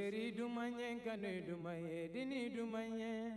Sheri dumanye, kanu dumanye, dini dumanye.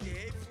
every day.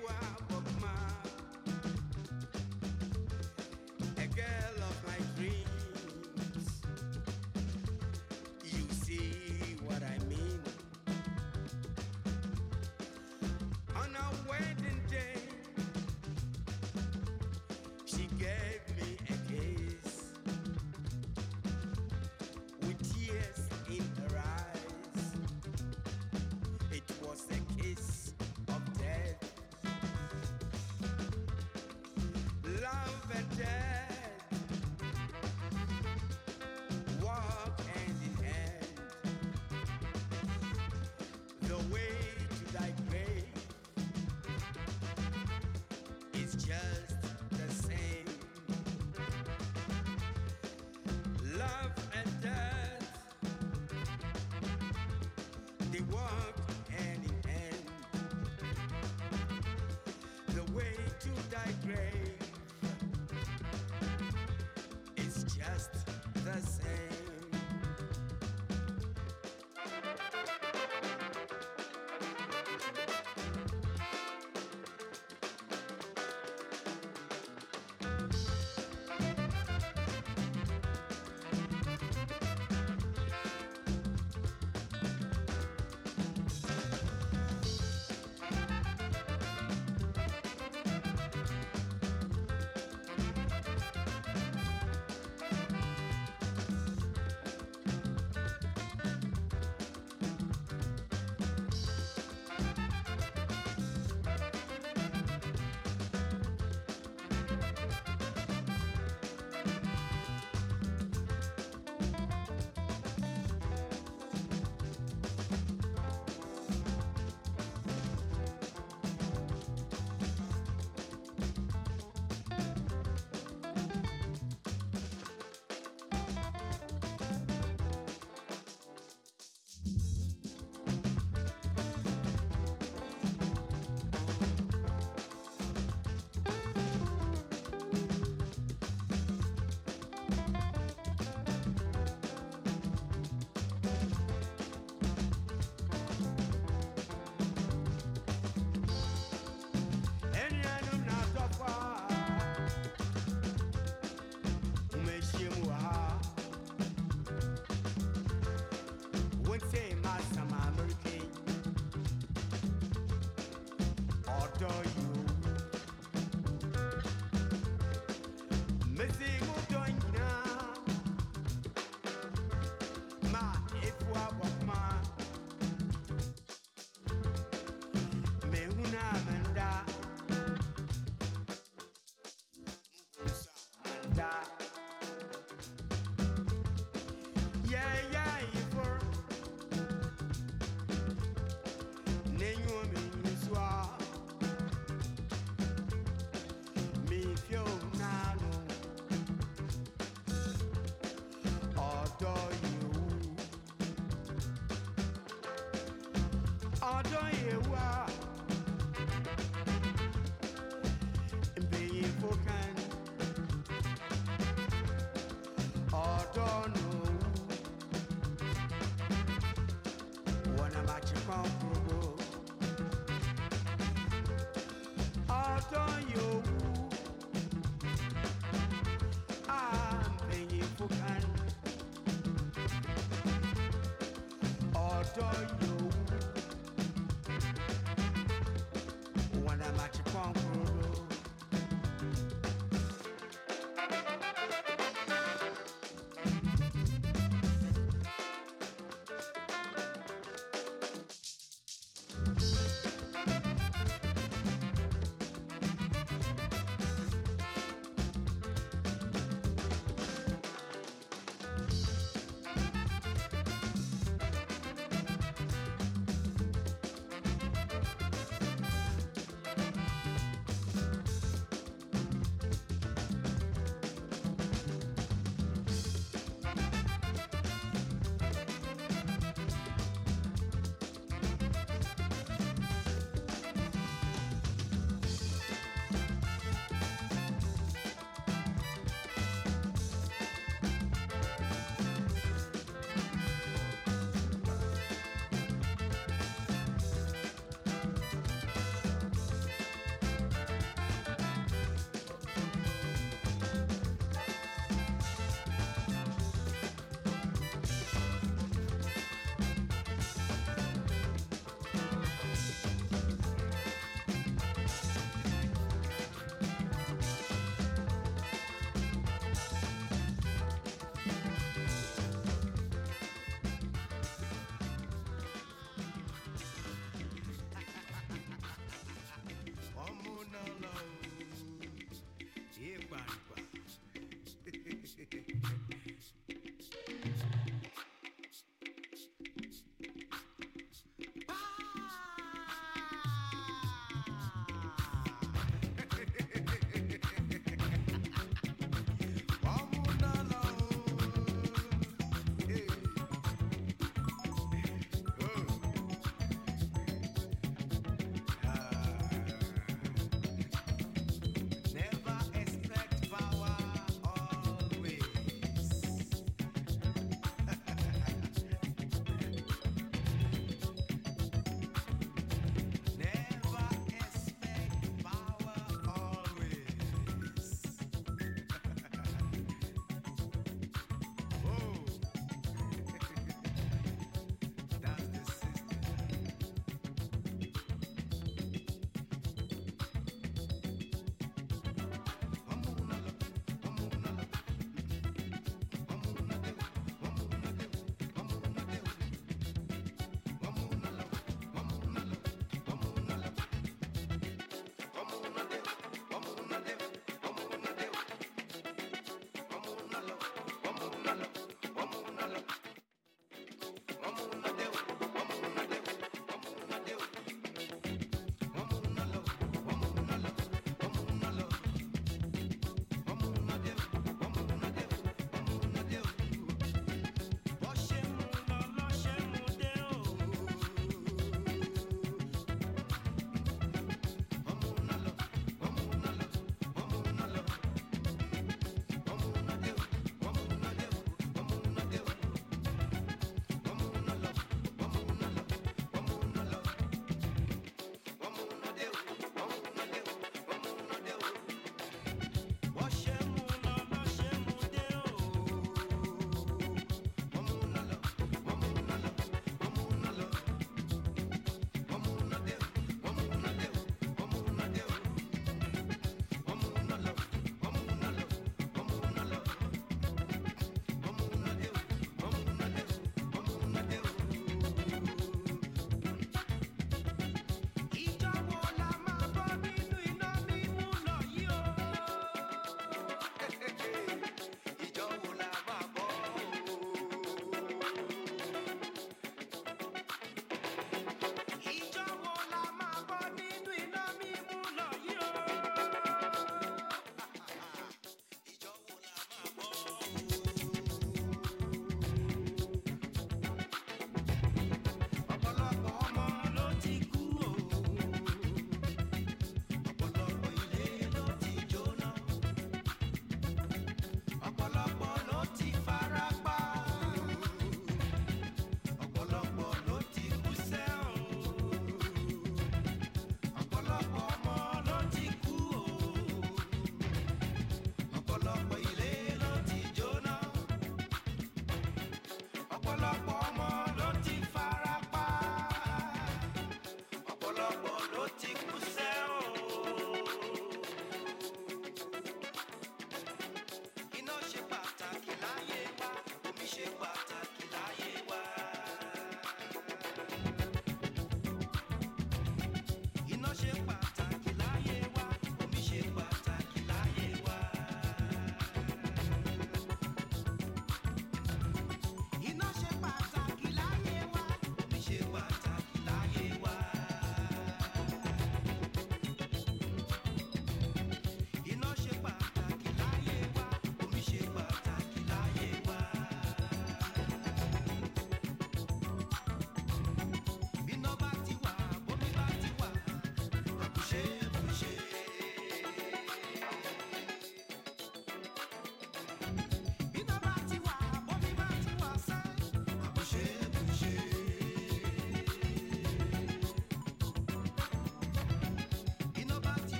Yewu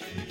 Cheers.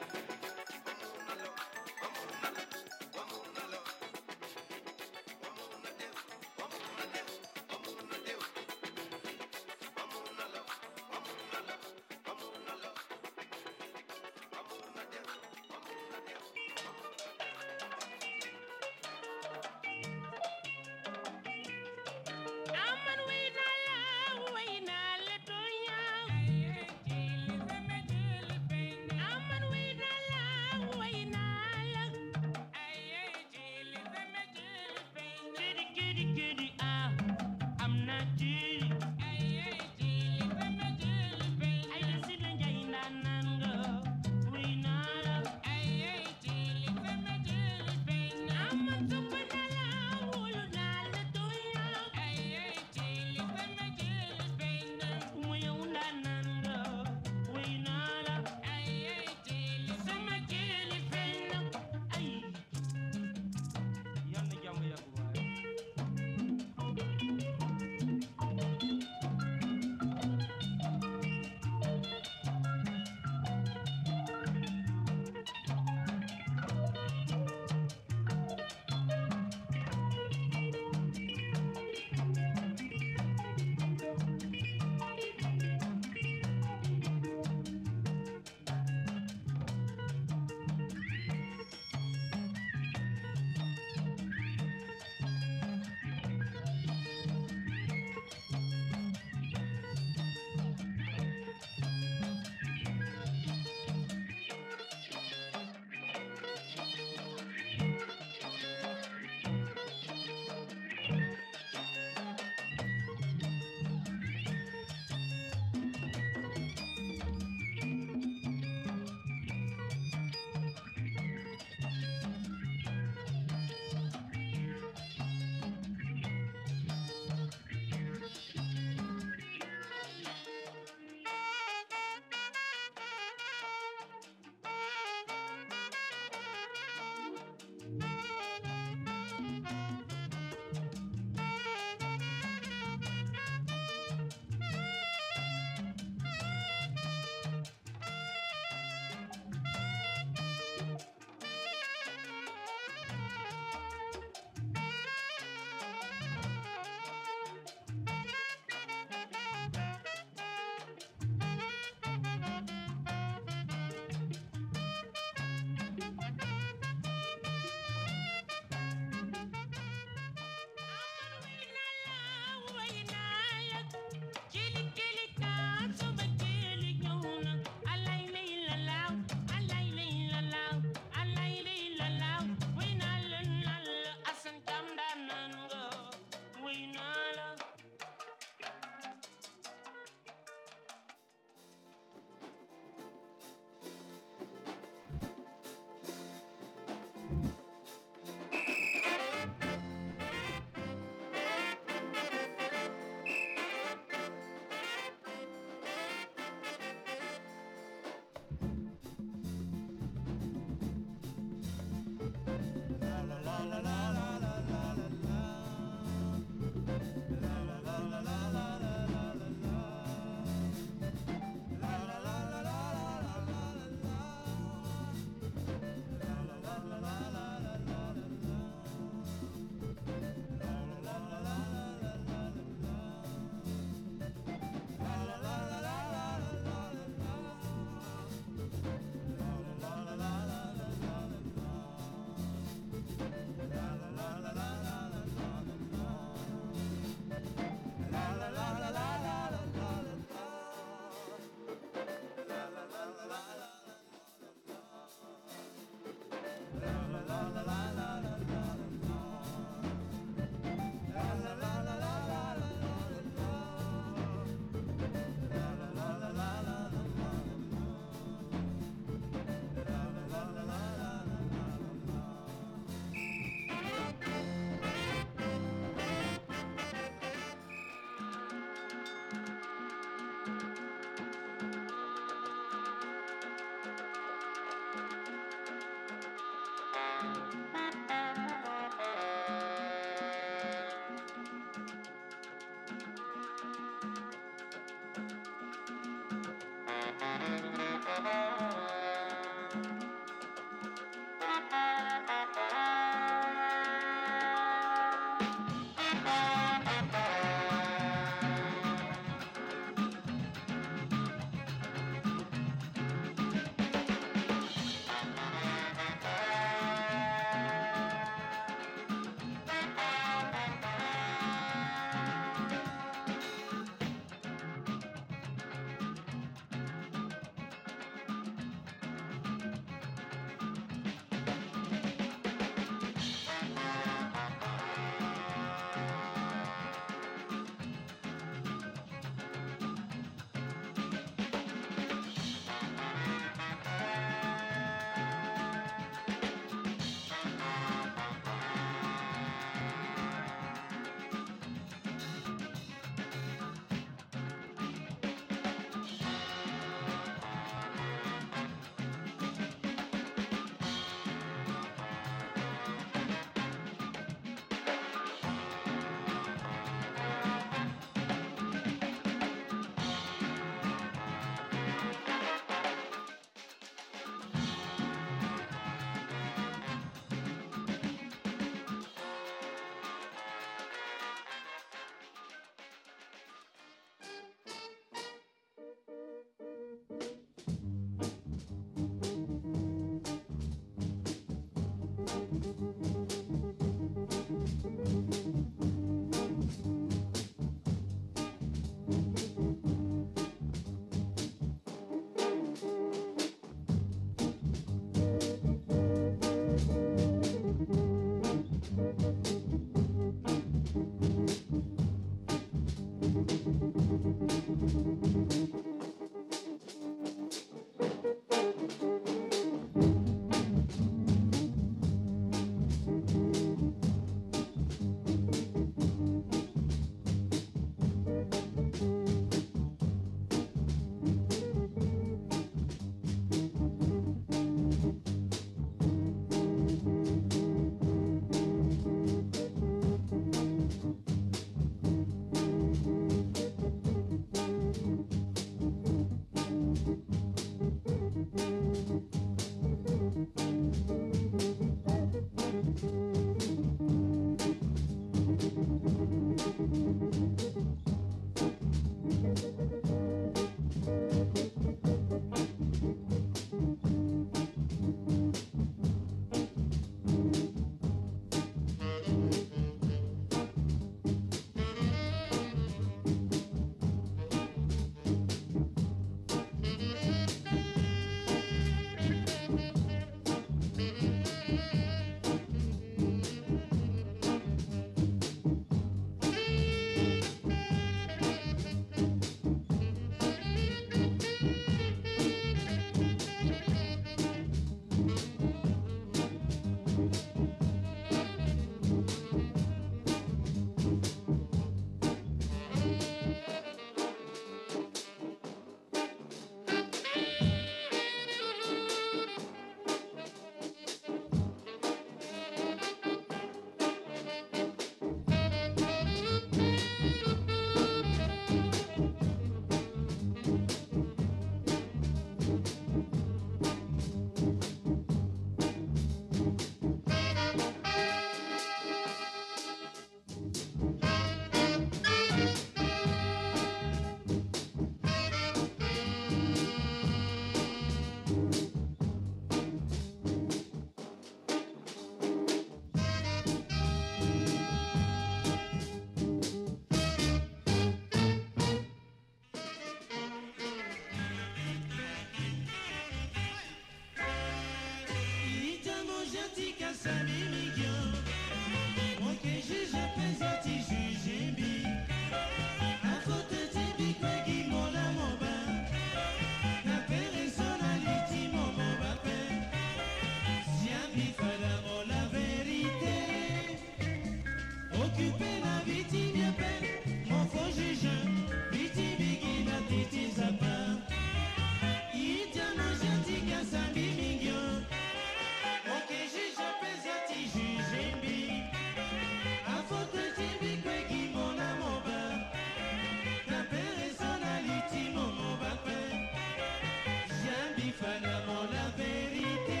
Finalement la vérité.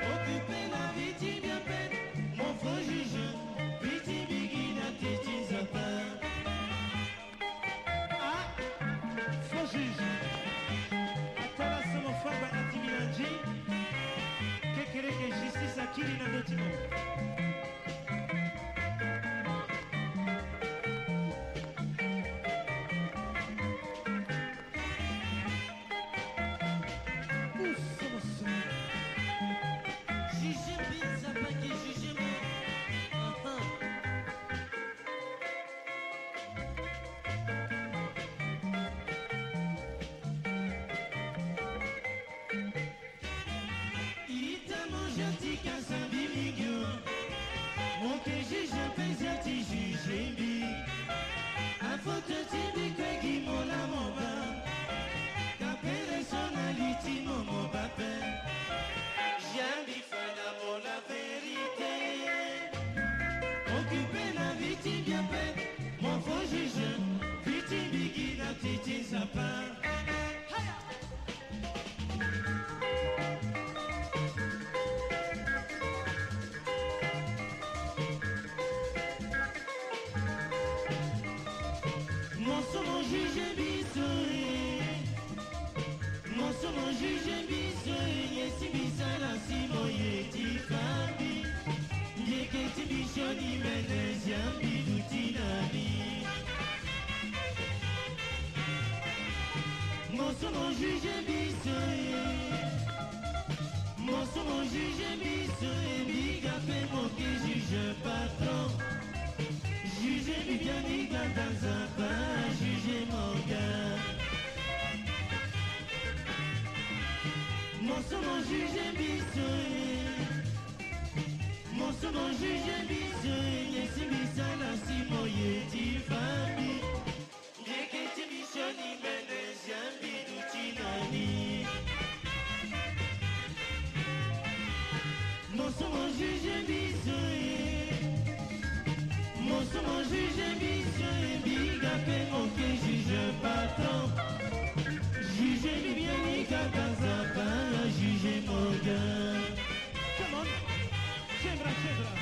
Occuper la vie t'y bien peine Mon frère juge Piti bigina titi zapin. Ah Frère juge. Atala sama faba ati milanji Kekereke justice à akili na occupé la vie qui vient paix. Juge biso ye mosomo juge biso ebiga mpe moke juge patron. Juge bibiani gandanzapa juge morgan mosomo juge biso ye mosomo juge biso yesimbisala simo yeti fambi mosomo juge biso ye mosomo juge biso ebiga mpe moke juge patron. Juge bibiani kaka nzapa juge morgan. Come on.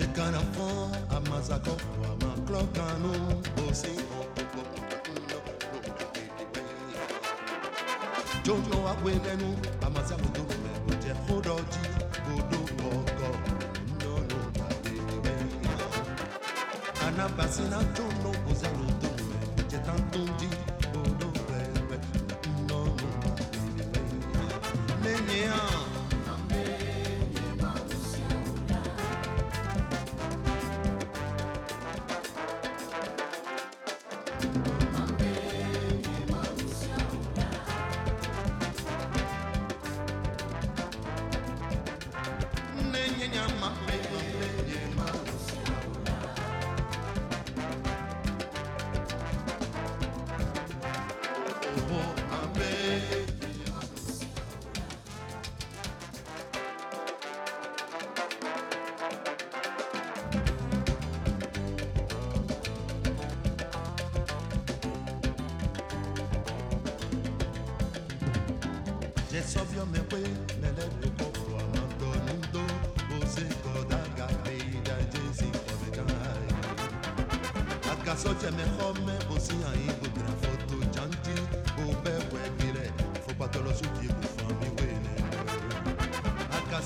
Chicken and phone, a massacre, a macrocano, bossing. Jojo agbe lẹ́nu, amasi akoto lẹ, jẹ kodọ ji, kodo kọkọ, nínú ọ̀nà ìgbàgbé. Anabasi na jo no kò.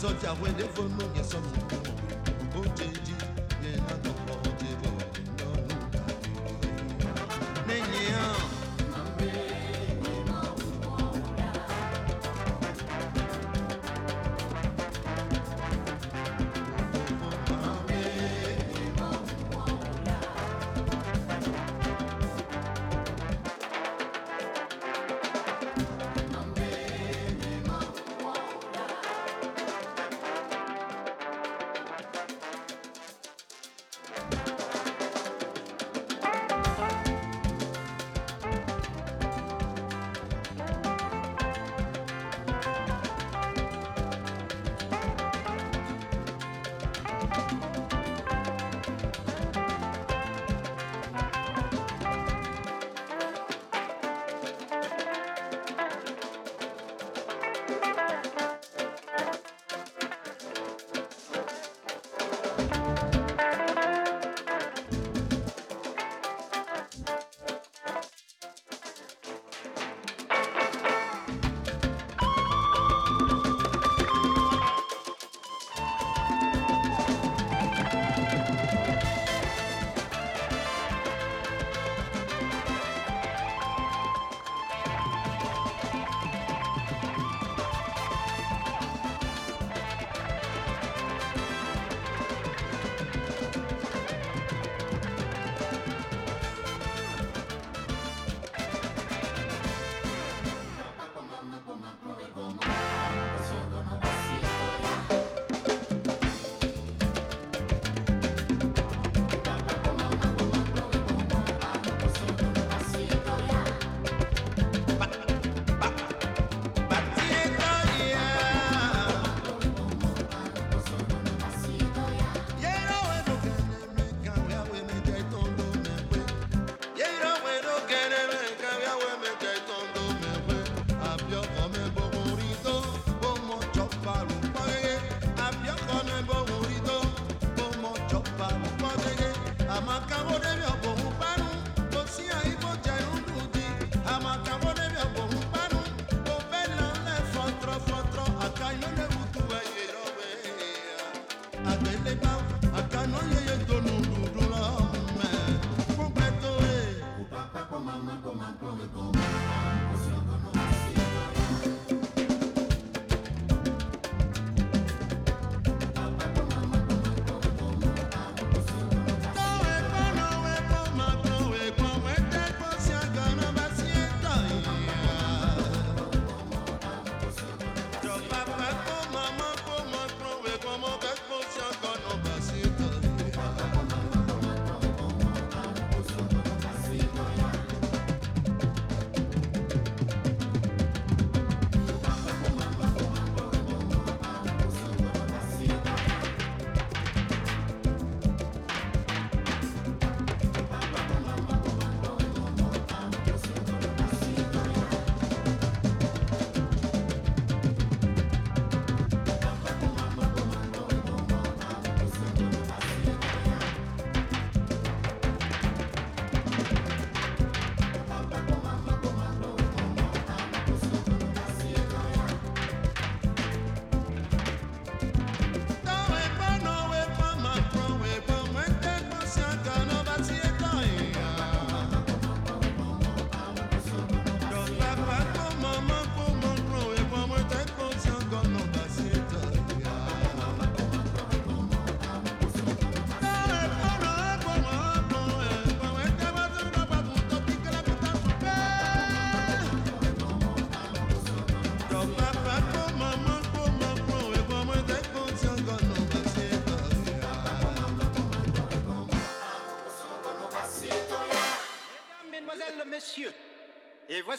soldier when they for no get.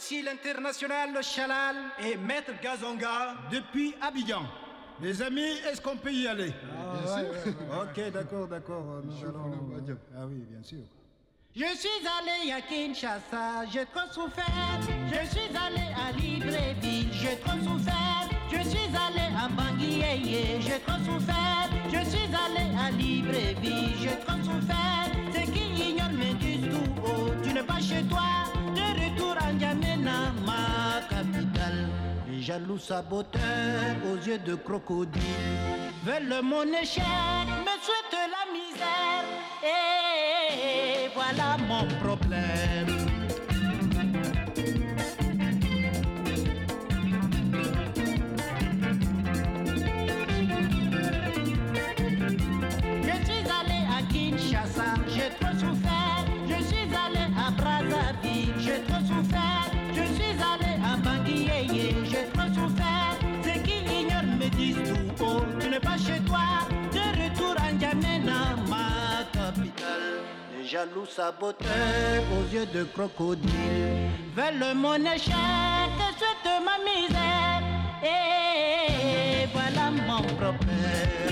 Voici l'international Chalal et Maître Gazonga depuis Abidjan. Les amis, est-ce qu'on peut y aller? Ok, d'accord, d'accord. allons- Ah oui, bien sûr. Je suis allé à Kinshasa, j'ai trop souffert. Je suis allé à Libreville, j'ai trop souffert. Je suis allé à Bangui, j'ai trop souffert. Je suis allé à Libreville, j'ai trop souffert. Ceux qui ignorent me disent tout haut, tu n'es pas chez toi. N'Djamena, ma capitale. Les jaloux saboteurs aux yeux de crocodile veulent mon échec, me souhaitent la misère. Et voilà mon problème. Jaloux saboteurs aux yeux de crocodile veulent mon échec, souhaitent ma misère. Et voilà mon problème.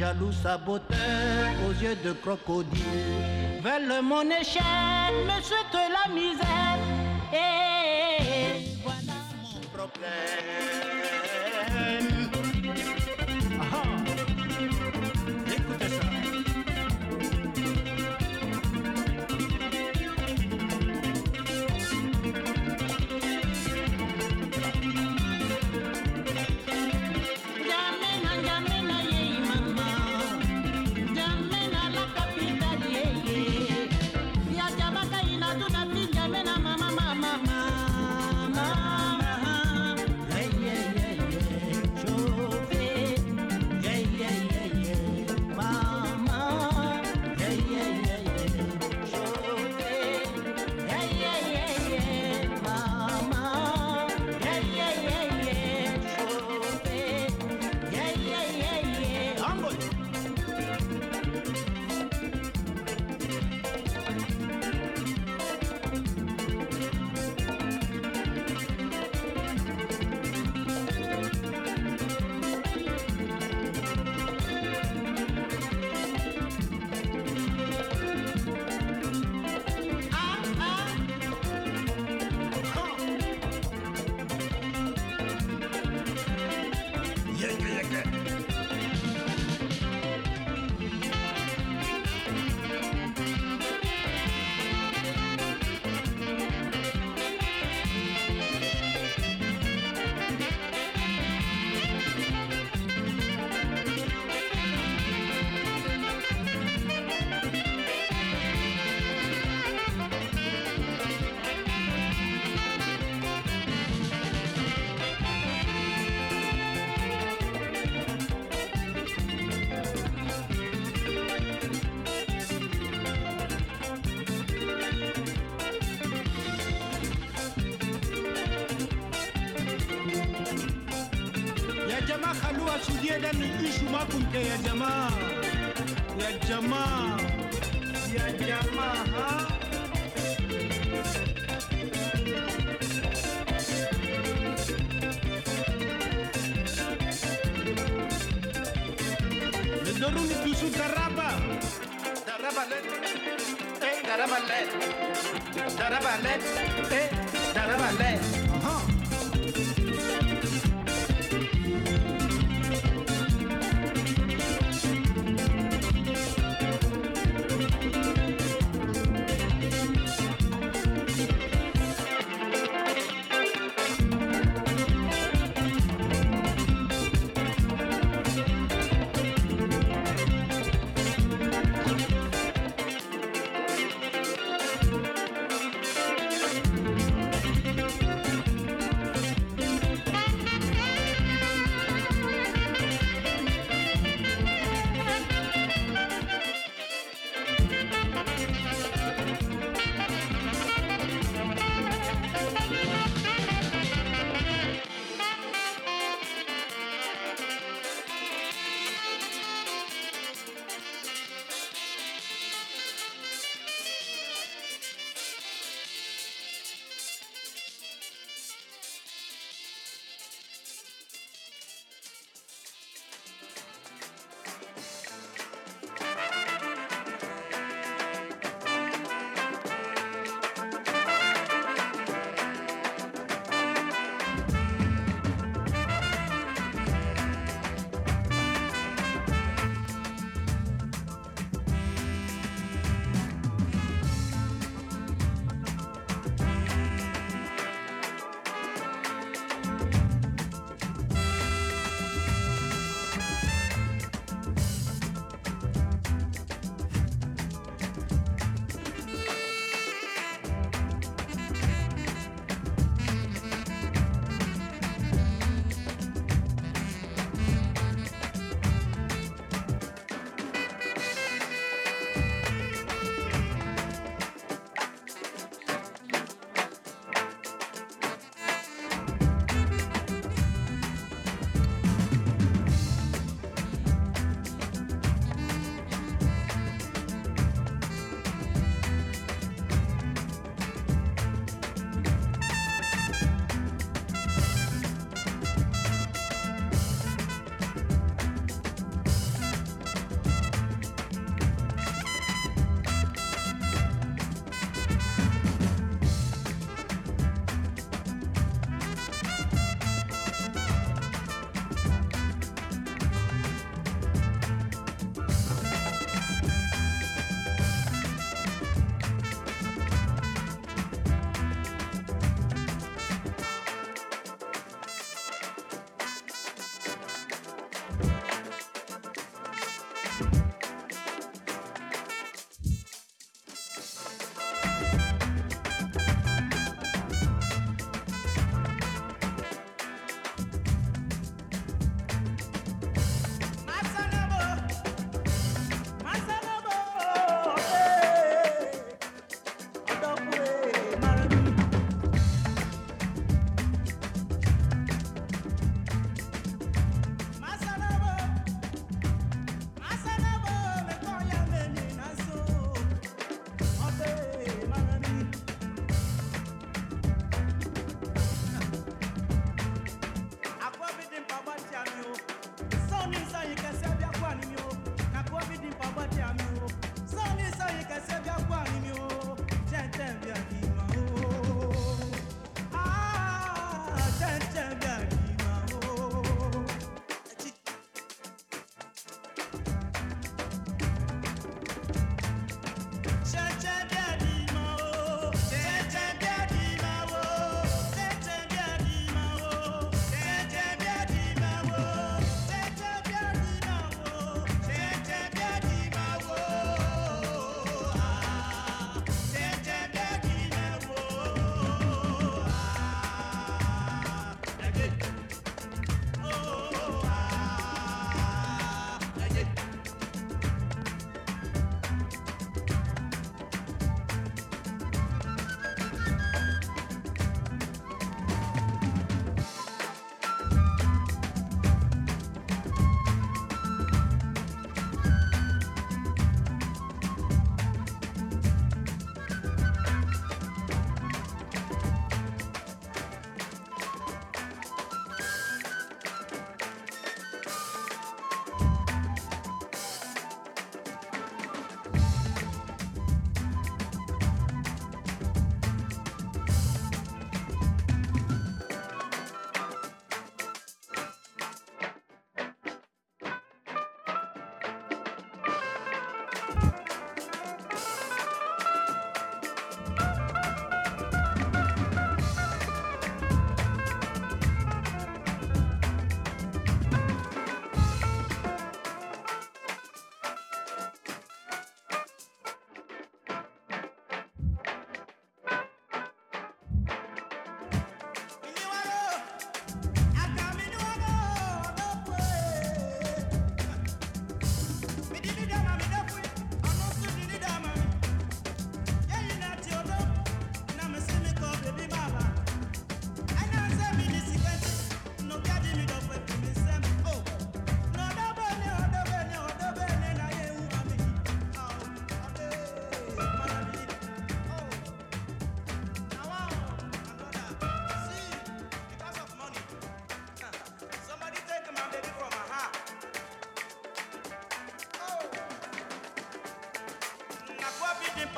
Jaloux saboteurs aux yeux de crocodile veulent mon échec, me souhaitent la misère. Ishu makunte ya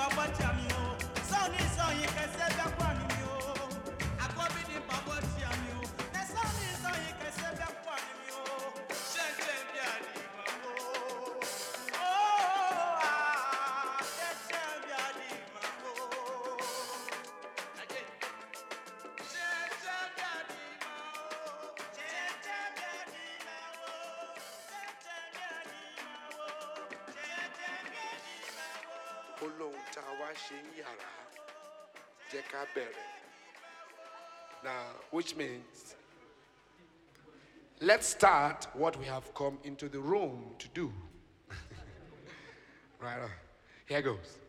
Papa Jah. yàrá bẹ̀rẹ̀. Now, which means, let's start what we have come into the room to do. right on. Here goes.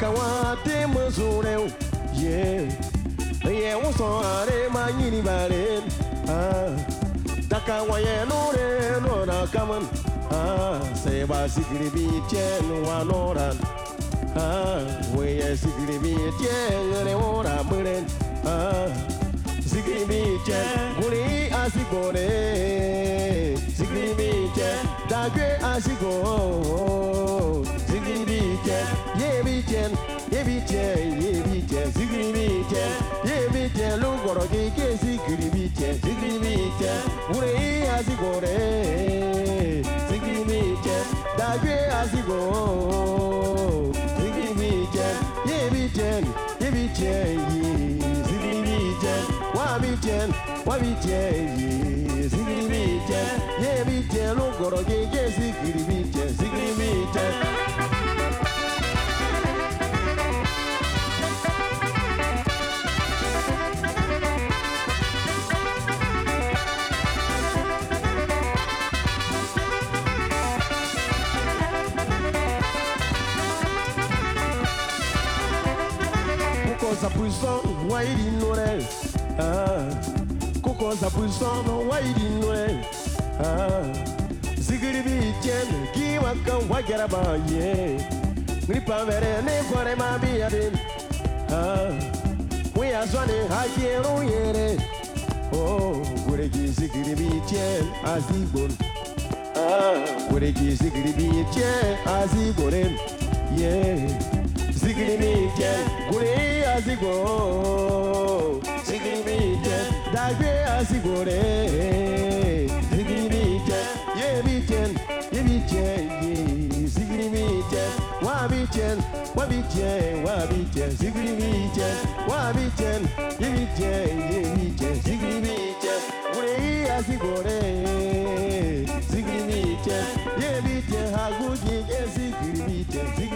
Kawate musure ye ye uso are manyini bare. Ah. Taka waye nore nora kaman. Ah. Se ba sigri bi chen wa noran ah. We sigri bi chen re ora muren ah. Sigri bi chen muri asigore sigri bi chen dagwe asigo sigri bi chen ye bi chen ye bi chen ye bi chen sigri bi chen ye bi chen lu goro ke sigri chen sigri chen muri asigore sigri chen dagwe asigo sigri chen ye bi chen ye bi chen ye sigri chen wa bi chen wa bi chen ye sigri chen ye bi chen lu goro ke sigri chen sigri chen puissant waidi nore ah kukosa puissant waidi nore ah sigiri bi chen ki waka wagara ba ye gripa vere ne kore ma bi ade. Ah we azwane hakiero yere. Oh gure ki sigiri bi chen azibon ah gure ki sigiri bi chen azigore yeah Sigrimite, gure azigo. Sigrimite, dagwe azigore. Sigrimite, yebiten, yebiten, ye. Sigrimite, wabiten, wabiten, wabiten. Sigrimite, wabiten, yebiten, yebiten. Sigrimite, gure azigore. Sigrimite, yebiten, haguji, sigrimite, sigrimite.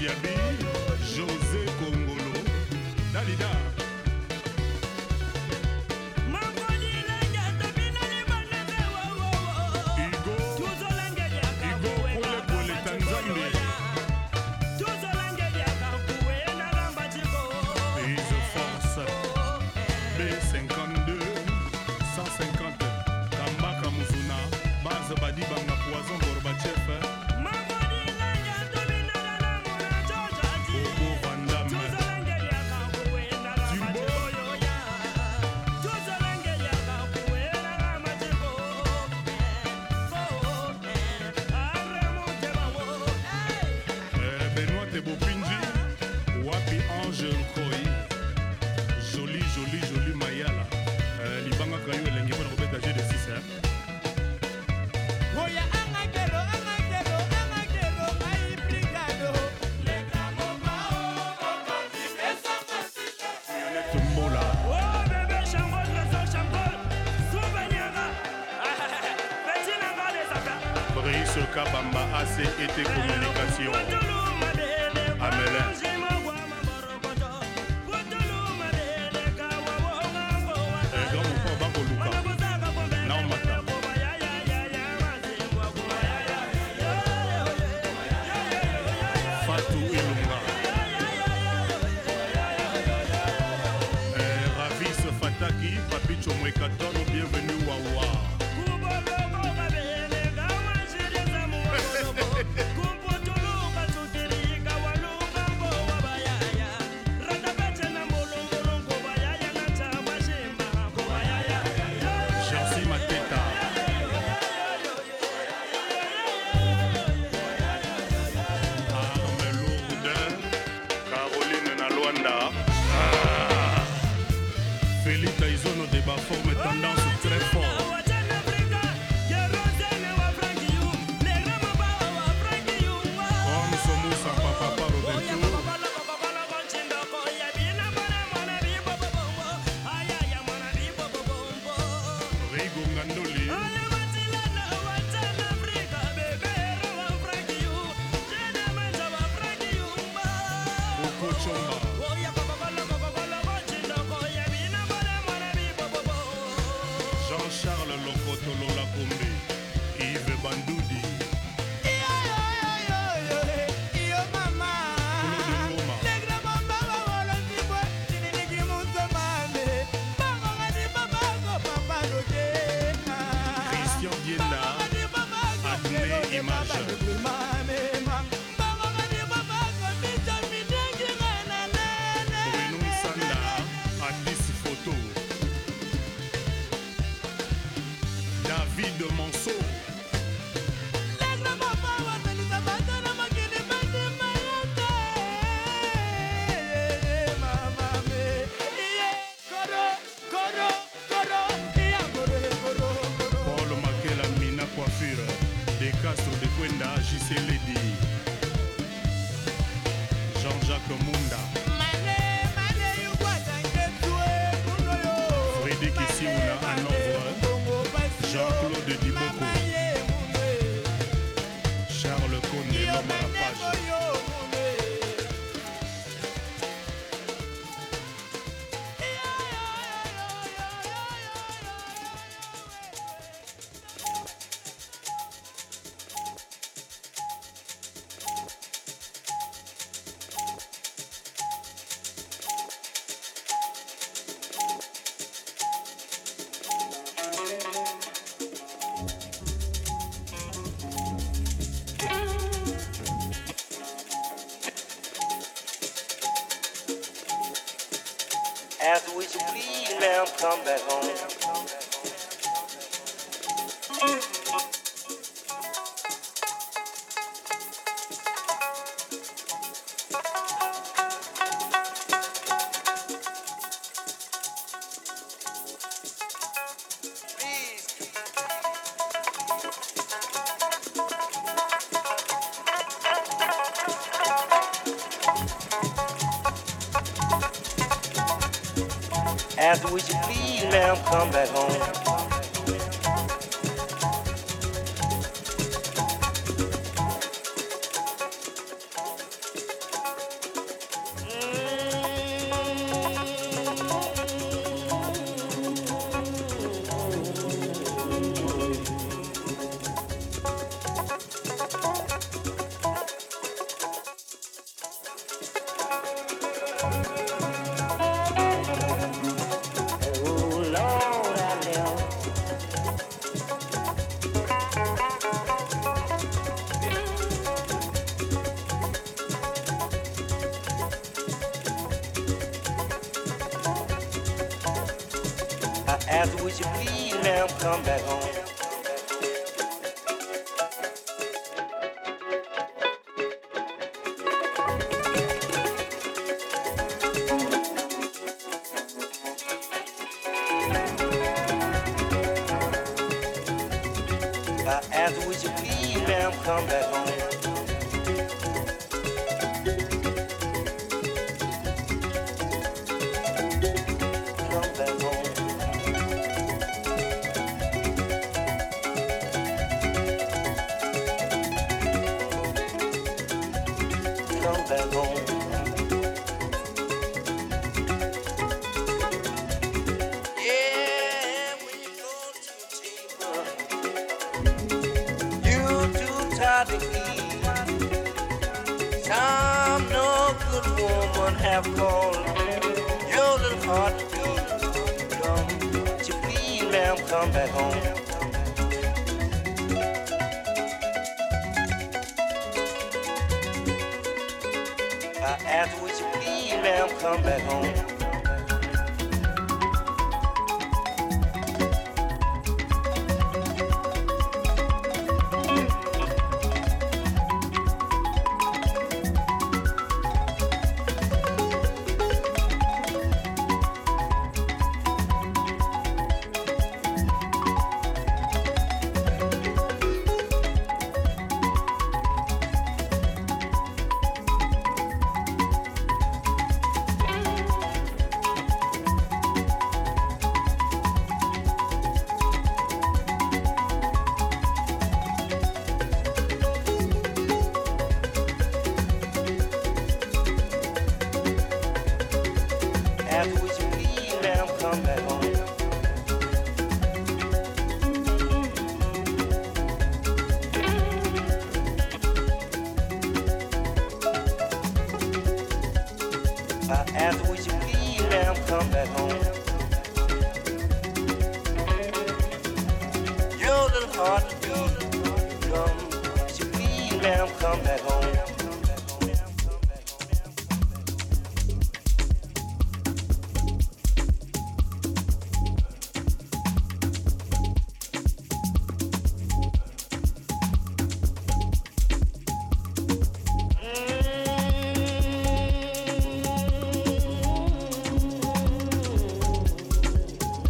Amadou please, ma'am, come back home? Asked, would you please, ma'am, come back home?